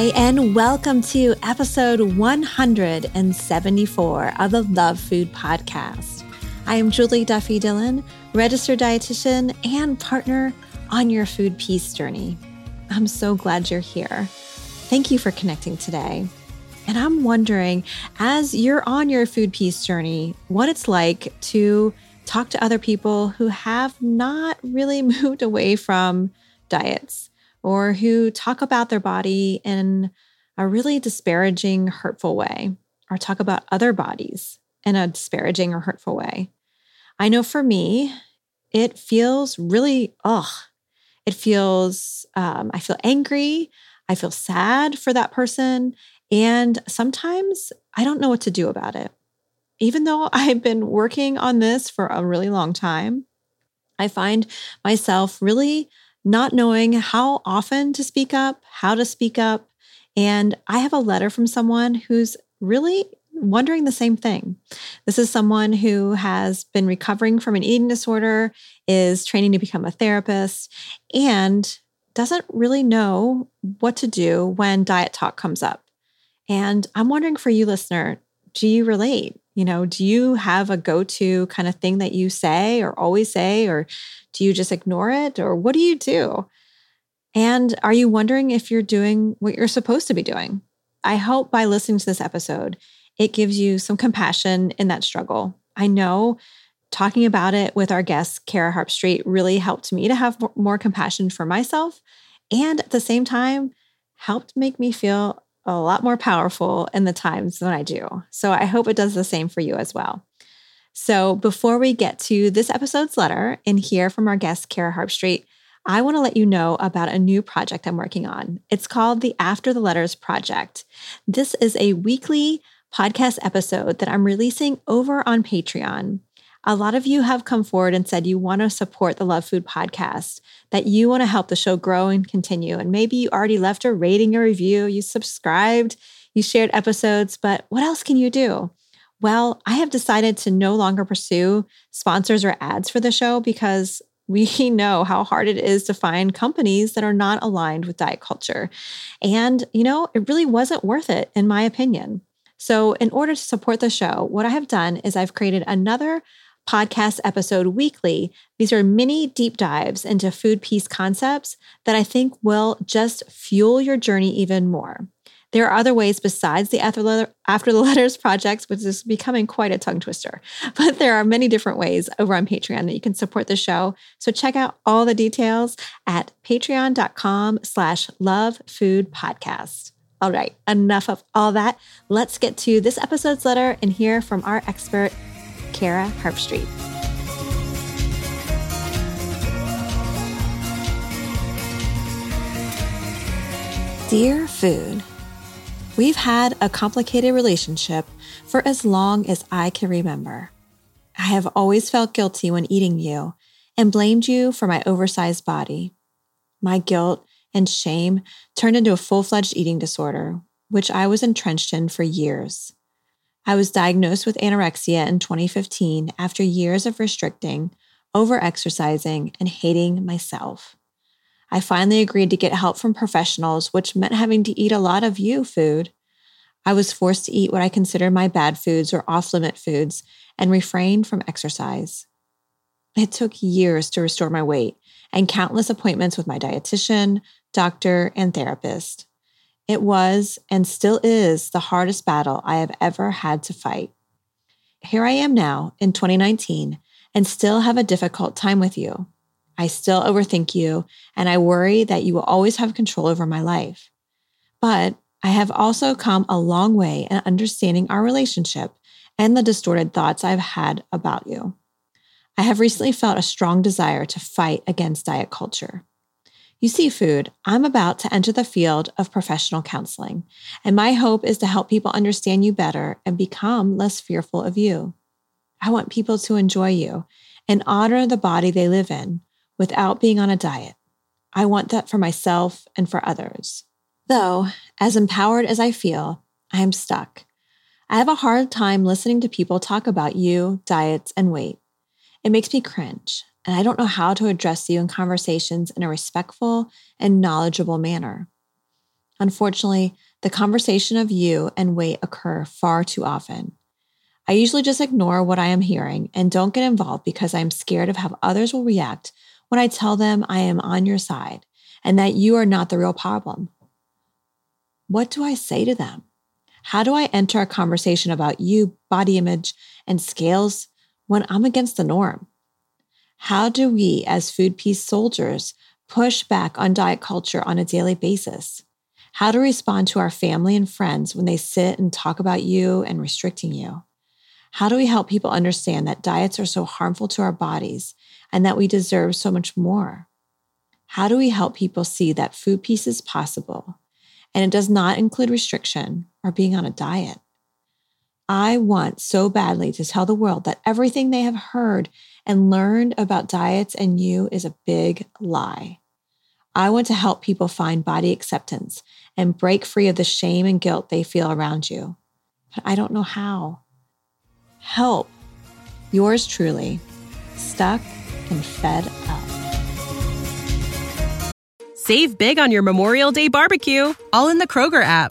Hi, and welcome to episode 174 of the Love Food Podcast. I am Julie Duffy Dillon, registered dietitian and partner on your food peace journey. I'm so glad you're here. Thank you for connecting today. And I'm wondering, as you're on your food peace journey, what it's like to talk to other people who have not really moved away from diets or who talk about their body in a really disparaging, hurtful way, or talk about other bodies in a disparaging or hurtful way. I know for me, it feels really, ugh. It feels, um, I feel angry. I feel sad for that person. And sometimes I don't know what to do about it. Even though I've been working on this for a really long time, I find myself really not knowing how often to speak up, how to speak up. And I have a letter from someone who's really wondering the same thing. This is someone who has been recovering from an eating disorder, is training to become a therapist, and doesn't really know what to do when diet talk comes up. And I'm wondering for you, listener, do you relate? You know, do you have a go to kind of thing that you say or always say, or do you just ignore it, or what do you do? And are you wondering if you're doing what you're supposed to be doing? I hope by listening to this episode, it gives you some compassion in that struggle. I know talking about it with our guest, Cara Harbstreet, really helped me to have more compassion for myself. And at the same time, helped make me feel a lot more powerful in the times than I do. So I hope it does the same for you as well. So before we get to this episode's letter and hear from our guest, Cara Harbstreet, I want to let you know about a new project I'm working on. It's called the After the Letters Project. This is a weekly podcast episode that I'm releasing over on Patreon. A lot of you have come forward and said you want to support the Love Food podcast, that you want to help the show grow and continue. And maybe you already left a rating or review, you subscribed, you shared episodes, but what else can you do? Well, I have decided to no longer pursue sponsors or ads for the show because we know how hard it is to find companies that are not aligned with diet culture. And, you know, it really wasn't worth it, in my opinion. So, in order to support the show, what I have done is I've created another podcast episode weekly. These are mini deep dives into food peace concepts that I think will just fuel your journey even more. There are other ways besides the After, the Letters projects, which is becoming quite a tongue twister. But there are many different ways over on Patreon that you can support the show. So check out all the details at patreon.com slash love food podcast. All right, enough of all that. Let's get to this episode's letter and hear from our expert, Cara Harbstreet. Dear Food, We've had a complicated relationship for as long as I can remember. I have always felt guilty when eating you and blamed you for my oversized body. My guilt and shame turned into a full fledged eating disorder, which I was entrenched in for years. I was diagnosed with anorexia in 2015 after years of restricting, over exercising, and hating myself. I finally agreed to get help from professionals, which meant having to eat a lot of you food. I was forced to eat what I considered my bad foods or off limit foods and refrain from exercise. It took years to restore my weight and countless appointments with my dietitian, doctor, and therapist. It was and still is the hardest battle I have ever had to fight. Here I am now in 2019 and still have a difficult time with you. I still overthink you and I worry that you will always have control over my life. But I have also come a long way in understanding our relationship and the distorted thoughts I've had about you. I have recently felt a strong desire to fight against diet culture. You see, food, I'm about to enter the field of professional counseling, and my hope is to help people understand you better and become less fearful of you. I want people to enjoy you and honor the body they live in without being on a diet. I want that for myself and for others. Though, as empowered as I feel, I am stuck. I have a hard time listening to people talk about you, diets, and weight. It makes me cringe, and I don't know how to address you in conversations in a respectful and knowledgeable manner. Unfortunately, the conversation of you and weight occur far too often. I usually just ignore what I am hearing and don't get involved because I'm scared of how others will react when I tell them I am on your side and that you are not the real problem. What do I say to them? How do I enter a conversation about you, body image, and scales when I'm against the norm? How do we, as food peace soldiers, push back on diet culture on a daily basis? How to respond to our family and friends when they sit and talk about you and restricting you? How do we help people understand that diets are so harmful to our bodies and that we deserve so much more? How do we help people see that food peace is possible and it does not include restriction or being on a diet. I want so badly to tell the world that everything they have heard and learned about diets and you is a big lie. I want to help people find body acceptance and break free of the shame and guilt they feel around you. But I don't know how. Help. Yours truly, stuck and fed up. Save big on your Memorial Day barbecue, all in the Kroger app.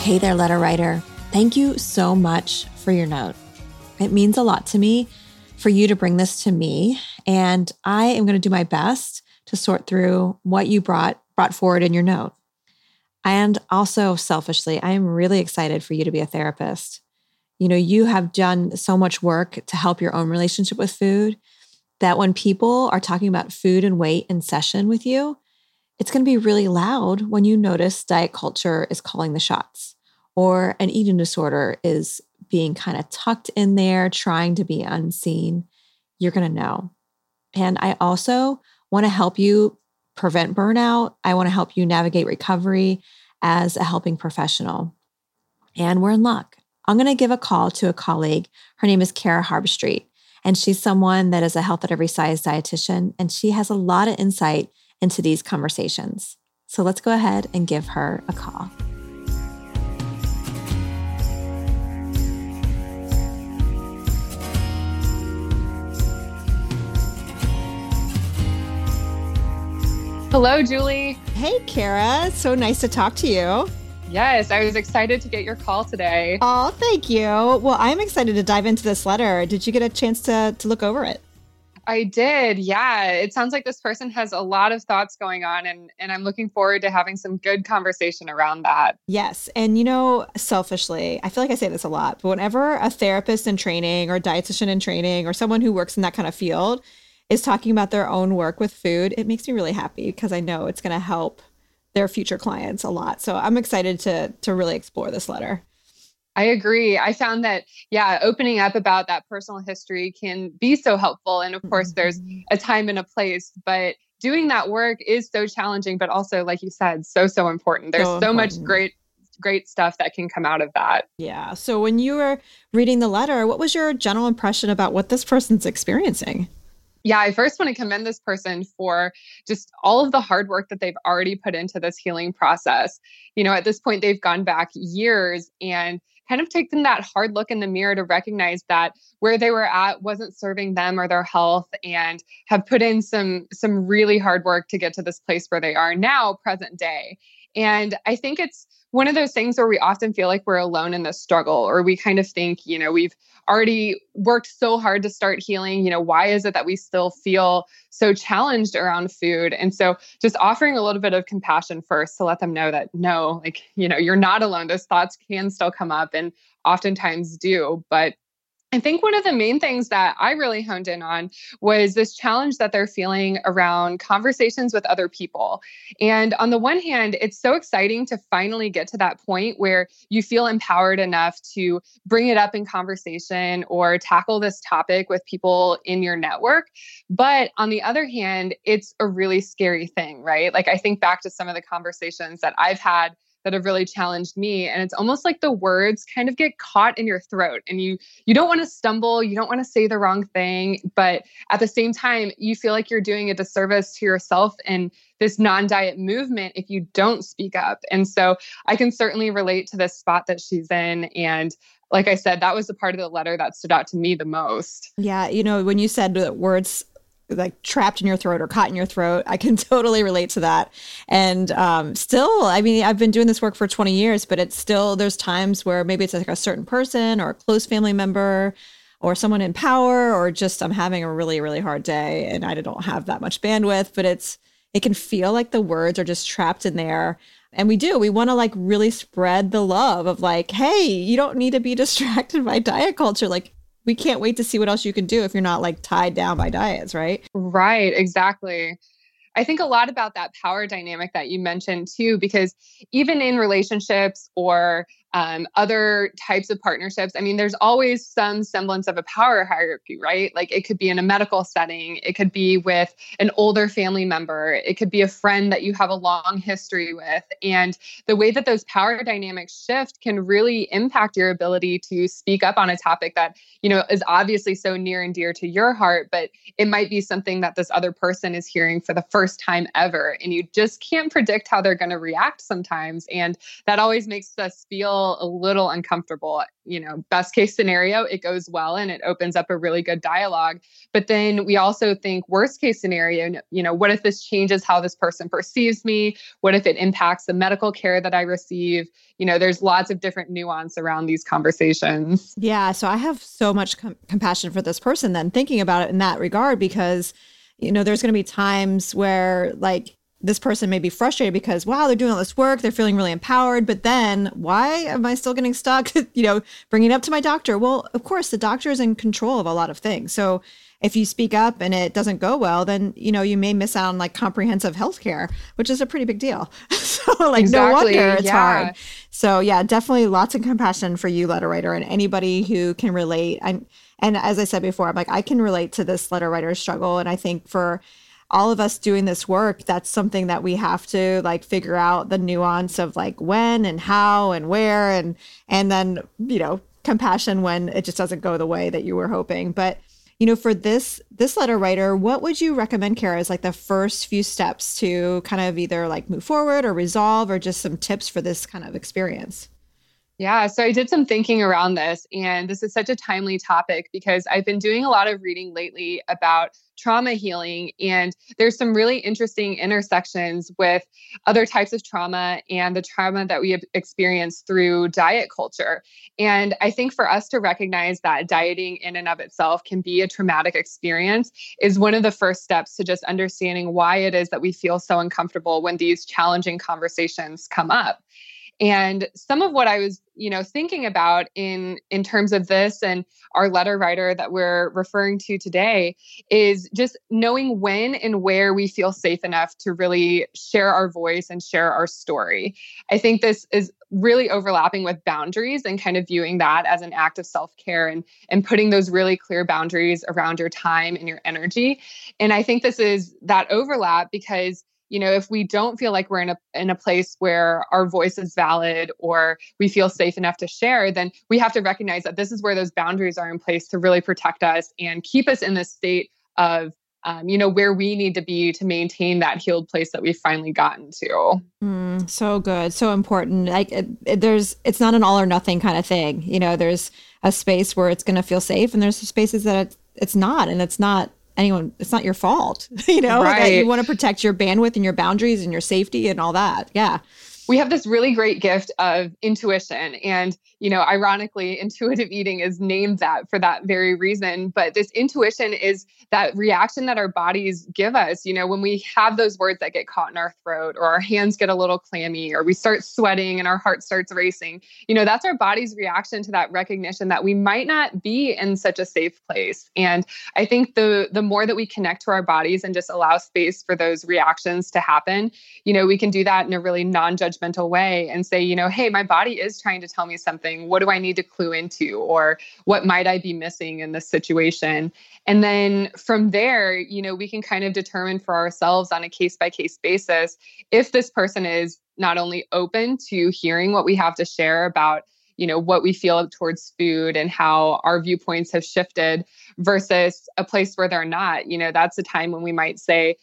Hey there, letter writer. Thank you so much for your note. It means a lot to me for you to bring this to me, and I am going to do my best to sort through what you brought brought forward in your note. And also selfishly, I am really excited for you to be a therapist. You know, you have done so much work to help your own relationship with food that when people are talking about food and weight in session with you, it's going to be really loud when you notice diet culture is calling the shots or an eating disorder is being kind of tucked in there, trying to be unseen. You're going to know. And I also want to help you prevent burnout. I want to help you navigate recovery as a helping professional. And we're in luck. I'm going to give a call to a colleague. Her name is Cara Harbstreet, and she's someone that is a health at every size dietitian, and she has a lot of insight into these conversations. So let's go ahead and give her a call. Hello, Julie. Hey, Cara. So nice to talk to you. Yes, I was excited to get your call today. Oh, thank you. Well, I'm excited to dive into this letter. Did you get a chance to, to look over it? I did. Yeah. It sounds like this person has a lot of thoughts going on and and I'm looking forward to having some good conversation around that. Yes. And you know, selfishly, I feel like I say this a lot, but whenever a therapist in training or dietitian in training or someone who works in that kind of field is talking about their own work with food, it makes me really happy because I know it's going to help their future clients a lot. So I'm excited to to really explore this letter. I agree. I found that, yeah, opening up about that personal history can be so helpful. And of course, there's mm-hmm. a time and a place, but doing that work is so challenging, but also, like you said, so, so important. There's so, so much great great stuff that can come out of that. Yeah. So when you were reading the letter, what was your general impression about what this person's experiencing? yeah, I first want to commend this person for just all of the hard work that they've already put into this healing process. You know, at this point, they've gone back years and kind of taken that hard look in the mirror to recognize that where they were at wasn't serving them or their health and have put in some some really hard work to get to this place where they are now present day. And i think it's one of those things where we often feel like we're alone in the struggle or we kind of think you know we've already worked so hard to start healing you know why is it that we still feel so challenged around food? And so just offering a little bit of compassion first to let them know that no like you know you're not alone. Those thoughts can still come up and oftentimes do but I think one of the main things that I really honed in on was this challenge that they're feeling around conversations with other people. And on the one hand, it's so exciting to finally get to that point where you feel empowered enough to bring it up in conversation or tackle this topic with people in your network. But on the other hand, it's a really scary thing, right? Like I think back to some of the conversations that I've had that have really challenged me and it's almost like the words kind of get caught in your throat and you you don't want to stumble you don't want to say the wrong thing but at the same time you feel like you're doing a disservice to yourself and this non-diet movement if you don't speak up and so i can certainly relate to this spot that she's in and like I said, that was the part of the letter that stood out to me the most. Yeah. You know, when you said the words like trapped in your throat or caught in your throat. I can totally relate to that. And um, still, I mean, I've been doing this work for 20 years, but it's still, there's times where maybe it's like a certain person or a close family member or someone in power or just I'm having a really, really hard day and I don't have that much bandwidth, but it's, it can feel like the words are just trapped in there. And we do. We want to like really spread the love of like, hey, you don't need to be distracted by diet culture. Like, we can't wait to see what else you can do if you're not like tied down by diets, right? Right, exactly. I think a lot about that power dynamic that you mentioned too, because even in relationships or um, other types of partnerships, I mean, there's always some semblance of a power hierarchy, right? Like it could be in a medical setting, it could be with an older family member, it could be a friend that you have a long history with. And the way that those power dynamics shift can really impact your ability to speak up on a topic that, you know, is obviously so near and dear to your heart, but it might be something that this other person is hearing for the first time ever. And you just can't predict how they're going to react sometimes. And that always makes us feel a little uncomfortable. You know, best case scenario, it goes well and it opens up a really good dialogue. But then we also think worst case scenario, you know, what if this changes how this person perceives me? What if it impacts the medical care that I receive? You know, there's lots of different nuance around these conversations. Yeah. So I have so much com- compassion for this person then thinking about it in that regard because you know, there's going to be times where like this person may be frustrated because wow they're doing all this work they're feeling really empowered but then why am i still getting stuck you know bringing it up to my doctor? Well of course the doctor is in control of a lot of things. So if you speak up and it doesn't go well then you know you may miss out on like comprehensive health care which is a pretty big deal. So like exactly. no wonder it's yeah. hard. So yeah definitely lots of compassion for you letter writer and anybody who can relate. And and as i said before i'm like i can relate to this letter writer struggle. And i think for all of us doing this work, that's something that we have to like figure out the nuance of like when and how and where and and then, you know, compassion when it just doesn't go the way that you were hoping. But you know, for this this letter writer, what would you recommend, Cara, as like the first few steps to kind of either like move forward or resolve or just some tips for this kind of experience? Yeah, so I did some thinking around this, and this is such a timely topic because I've been doing a lot of reading lately about trauma healing, and there's some really interesting intersections with other types of trauma and the trauma that we have experienced through diet culture. And I think for us to recognize that dieting in and of itself can be a traumatic experience is one of the first steps to just understanding why it is that we feel so uncomfortable when these challenging conversations come up and some of what i was you know thinking about in in terms of this and our letter writer that we're referring to today is just knowing when and where we feel safe enough to really share our voice and share our story. I think this is really overlapping with boundaries and kind of viewing that as an act of self-care and and putting those really clear boundaries around your time and your energy. And i think this is that overlap because you know if we don't feel like we're in a in a place where our voice is valid or we feel safe enough to share then we have to recognize that this is where those boundaries are in place to really protect us and keep us in this state of um, you know, where we need to be to maintain that healed place that we've finally gotten to. Mm, so good, so important. Like it, it, there's, it's not an all or nothing kind of thing. You know, there's a space where it's going to feel safe, and there's spaces that it's, it's not, and it's not anyone. It's not your fault. you know, right. You want to protect your bandwidth and your boundaries and your safety and all that. Yeah we have this really great gift of intuition and you know, ironically, intuitive eating is named that for that very reason. But this intuition is that reaction that our bodies give us. You know, when we have those words that get caught in our throat, or our hands get a little clammy, or we start sweating and our heart starts racing, you know, that's our body's reaction to that recognition that we might not be in such a safe place. And I think the the more that we connect to our bodies and just allow space for those reactions to happen, you know, we can do that in a really non-judgmental way and say, you know, hey, my body is trying to tell me something? What do I need to clue into? Or what might I be missing in this situation? And then from there, you know, we can kind of determine for ourselves on a case by case basis if this person is not only open to hearing what we have to share about you know what we feel towards food and how our viewpoints have shifted versus a place where they're not you know that's a time when we might say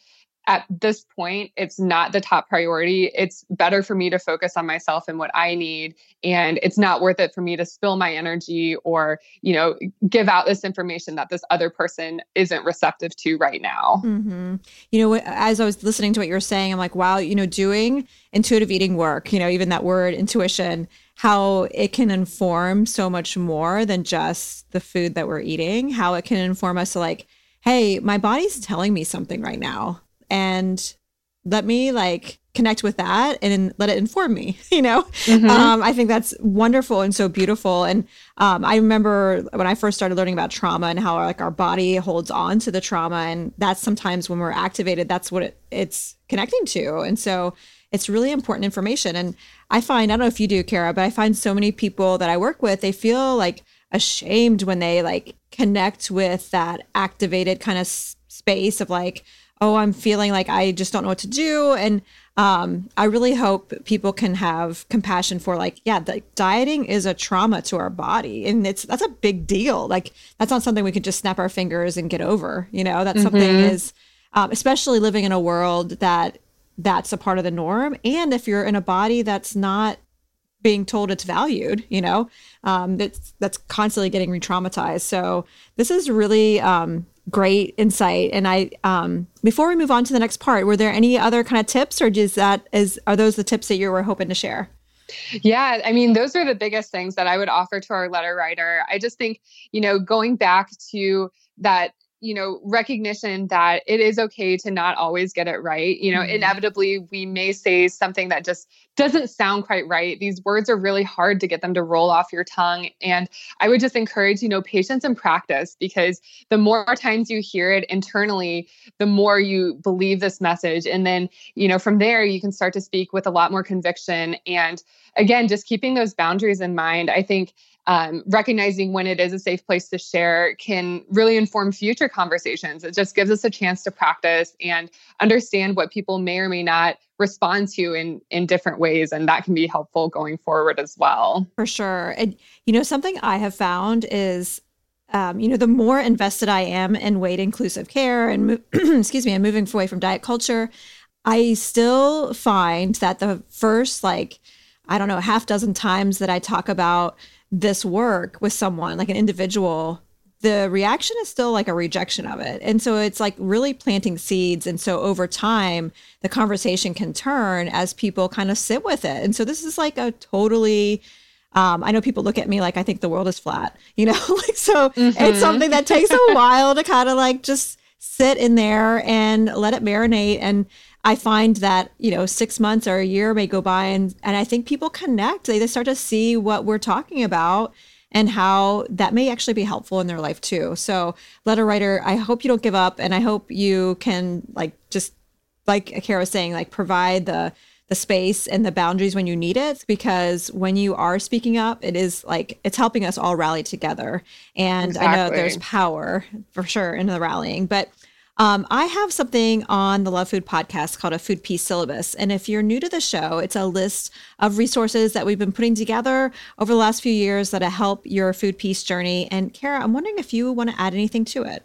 at this point, it's not the top priority. It's better for me to focus on myself and what I need. And it's not worth it for me to spill my energy or, you know, give out this information that this other person isn't receptive to right now. Mm-hmm. You know, as I was listening to what you were saying, I'm like, wow, you know, doing intuitive eating work, you know, even that word intuition, how it can inform so much more than just the food that we're eating, how it can inform us to like, hey, my body's telling me something right now and let me like connect with that and let it inform me you know? Mm-hmm. um, i think that's wonderful and so beautiful. And um, i remember when i first started learning about trauma and how like our body holds on to the trauma and that's sometimes when we're activated that's what it, it's connecting to. And so it's really important information. And i find i don't know if you do Cara but i find so many people that i work with they feel like ashamed when they like connect with that activated kind of space of like oh, I'm feeling like I just don't know what to do. And um, I really hope people can have compassion for like, yeah, the dieting is a trauma to our body, and it's that's a big deal. Like that's not something we can just snap our fingers and get over. You know, that's mm-hmm. something is, um, especially living in a world that that's a part of the norm, and if you're in a body that's not being told it's valued, you know, um, that's that's constantly getting re-traumatized. So this is really um, great insight. And I, um, before we move on to the next part, were there any other kind of tips, or is that is are those the tips that you were hoping to share? Yeah, I mean, those are the biggest things that I would offer to our letter writer. I just think, you know, going back to that you know recognition that it is okay to not always get it right you know mm-hmm. inevitably we may say something that just doesn't sound quite right. These words are really hard to get them to roll off your tongue. And i would just encourage you know patience and practice because the more times you hear it internally the more you believe this message. And then you know from there you can start to speak with a lot more conviction. And again just keeping those boundaries in mind i think um, recognizing when it is a safe place to share can really inform future conversations. It just gives us a chance to practice and understand what people may or may not respond to in in different ways and that can be helpful going forward as well for sure and you know something i have found is um, you know the more invested i am in weight inclusive care and mo- excuse me and moving away from diet culture i still find that the first like i don't know half dozen times that i talk about this work with someone, like an individual, the reaction is still like a rejection of it. And so it's like really planting seeds. And so over time, the conversation can turn as people kind of sit with it. And so this is like a totally, um, I know people look at me like I think the world is flat, you know, like so mm-hmm. it's something that takes a while to kind of like just sit in there and let it marinate. And I find that, you know, six months or a year may go by and, and I think people connect. They, they start to see what we're talking about and how that may actually be helpful in their life too. So, letter writer, I hope you don't give up and I hope you can like just like Cara was saying, like provide the the space and the boundaries when you need it because when you are speaking up it is like it's helping us all rally together and exactly. i know there's power for sure in the rallying but um, I have something on the Love Food podcast called a Food Peace Syllabus. And if you're new to the show, it's a list of resources that we've been putting together over the last few years that help your food peace journey. And Cara, I'm wondering if you want to add anything to it.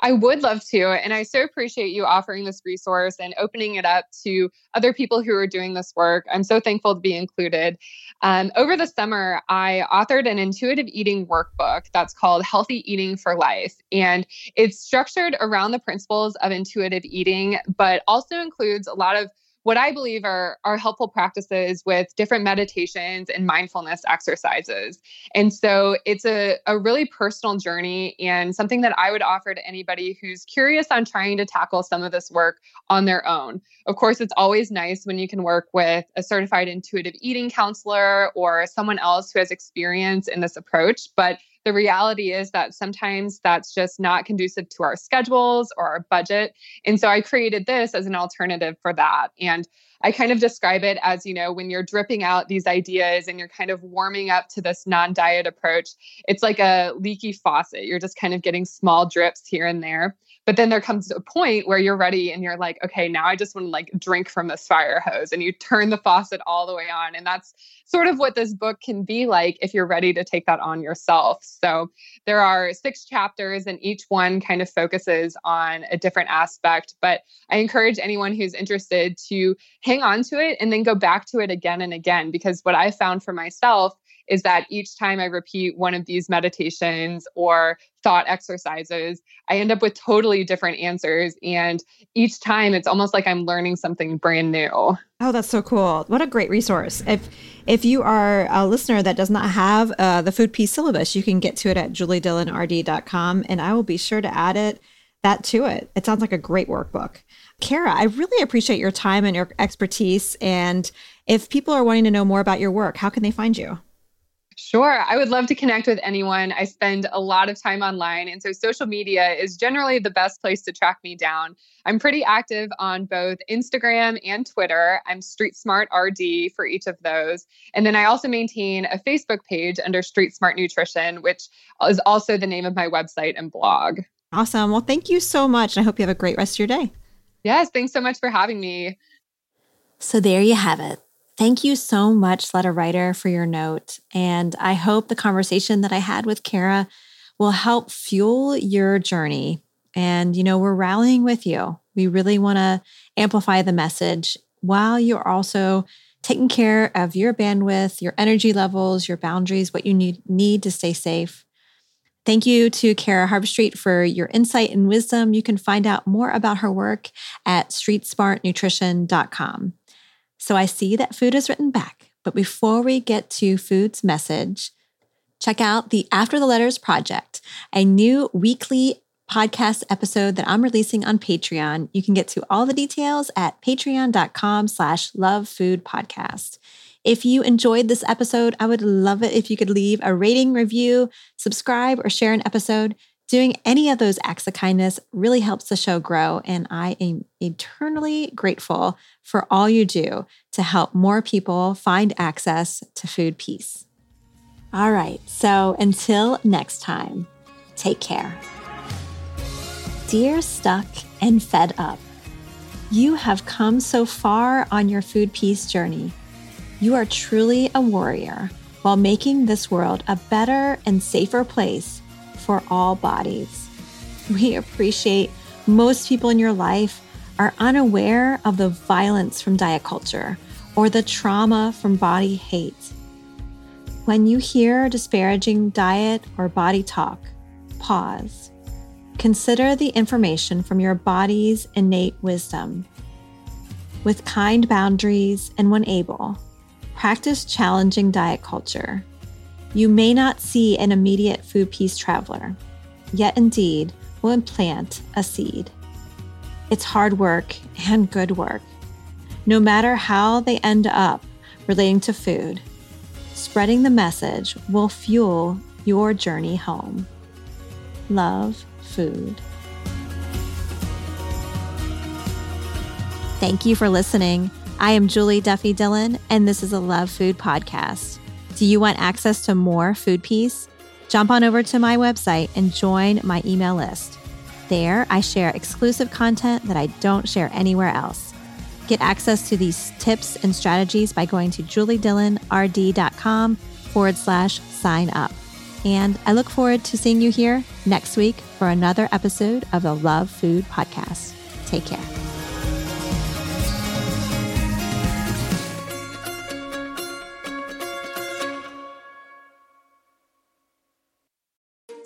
I would love to. And I so appreciate you offering this resource and opening it up to other people who are doing this work. I'm so thankful to be included. Um, over the summer, I authored an intuitive eating workbook that's called Healthy Eating for Life. And it's structured around the principles of intuitive eating, but also includes a lot of what I believe are, are helpful practices with different meditations and mindfulness exercises. And so it's a, a really personal journey and something that I would offer to anybody who's curious on trying to tackle some of this work on their own. Of course, it's always nice when you can work with a certified intuitive eating counselor or someone else who has experience in this approach. But the reality is that sometimes that's just not conducive to our schedules or our budget. And so I created this as an alternative for that. And I kind of describe it as, you know, when you're dripping out these ideas and you're kind of warming up to this non diet approach, it's like a leaky faucet. You're just kind of getting small drips here and there. But then there comes a point where you're ready and you're like, okay, now I just want to like drink from this fire hose and you turn the faucet all the way on. And that's sort of what this book can be like if you're ready to take that on yourself. So there are six chapters and each one kind of focuses on a different aspect. But I encourage anyone who's interested to hang on to it and then go back to it again and again because what I found for myself is that each time I repeat one of these meditations or thought exercises, I end up with totally different answers. And each time it's almost like I'm learning something brand new. Oh, that's so cool. What a great resource. If if you are a listener that does not have uh, the food peace syllabus, you can get to it at juliedillonrd.com and I will be sure to add it that to it. It sounds like a great workbook. Cara, I really appreciate your time and your expertise. And if people are wanting to know more about your work, how can they find you? Sure. I would love to connect with anyone. I spend a lot of time online. And so social media is generally the best place to track me down. I'm pretty active on both Instagram and Twitter. I'm Street Smart RD for each of those. And then I also maintain a Facebook page under Street Smart Nutrition, which is also the name of my website and blog. Awesome. Well, thank you so much. I hope you have a great rest of your day. Yes. Thanks so much for having me. So there you have it. Thank you so much, letter writer, for your note. And I hope the conversation that I had with Cara will help fuel your journey. And, you know, we're rallying with you. We really want to amplify the message while you're also taking care of your bandwidth, your energy levels, your boundaries, what you need, need to stay safe. Thank you to Cara Harbstreet for your insight and wisdom. You can find out more about her work at streetsmartnutrition.com. So I see that food is written back. But before we get to food's message, check out the After the Letters Project, a new weekly podcast episode that I'm releasing on Patreon. You can get to all the details at patreon.com slash love food podcast. If you enjoyed this episode, I would love it if you could leave a rating, review, subscribe, or share an episode. Doing any of those acts of kindness really helps the show grow. And I am eternally grateful for all you do to help more people find access to food peace. All right. So until next time, take care. Dear Stuck and Fed Up, you have come so far on your food peace journey. You are truly a warrior while making this world a better and safer place for all bodies. We appreciate most people in your life are unaware of the violence from diet culture or the trauma from body hate. When you hear disparaging diet or body talk, pause. Consider the information from your body's innate wisdom. With kind boundaries and when able, practice challenging diet culture you may not see an immediate food peace traveler, yet indeed will implant a seed. It's hard work and good work. No matter how they end up relating to food, spreading the message will fuel your journey home. Love food. Thank you for listening. I am Julie Duffy Dillon, and this is a Love Food Podcast. Do you want access to more food peace? Jump on over to my website and join my email list. There, I share exclusive content that I don't share anywhere else. Get access to these tips and strategies by going to juliedillonrd.com forward slash sign up. And I look forward to seeing you here next week for another episode of the Love Food Podcast. Take care.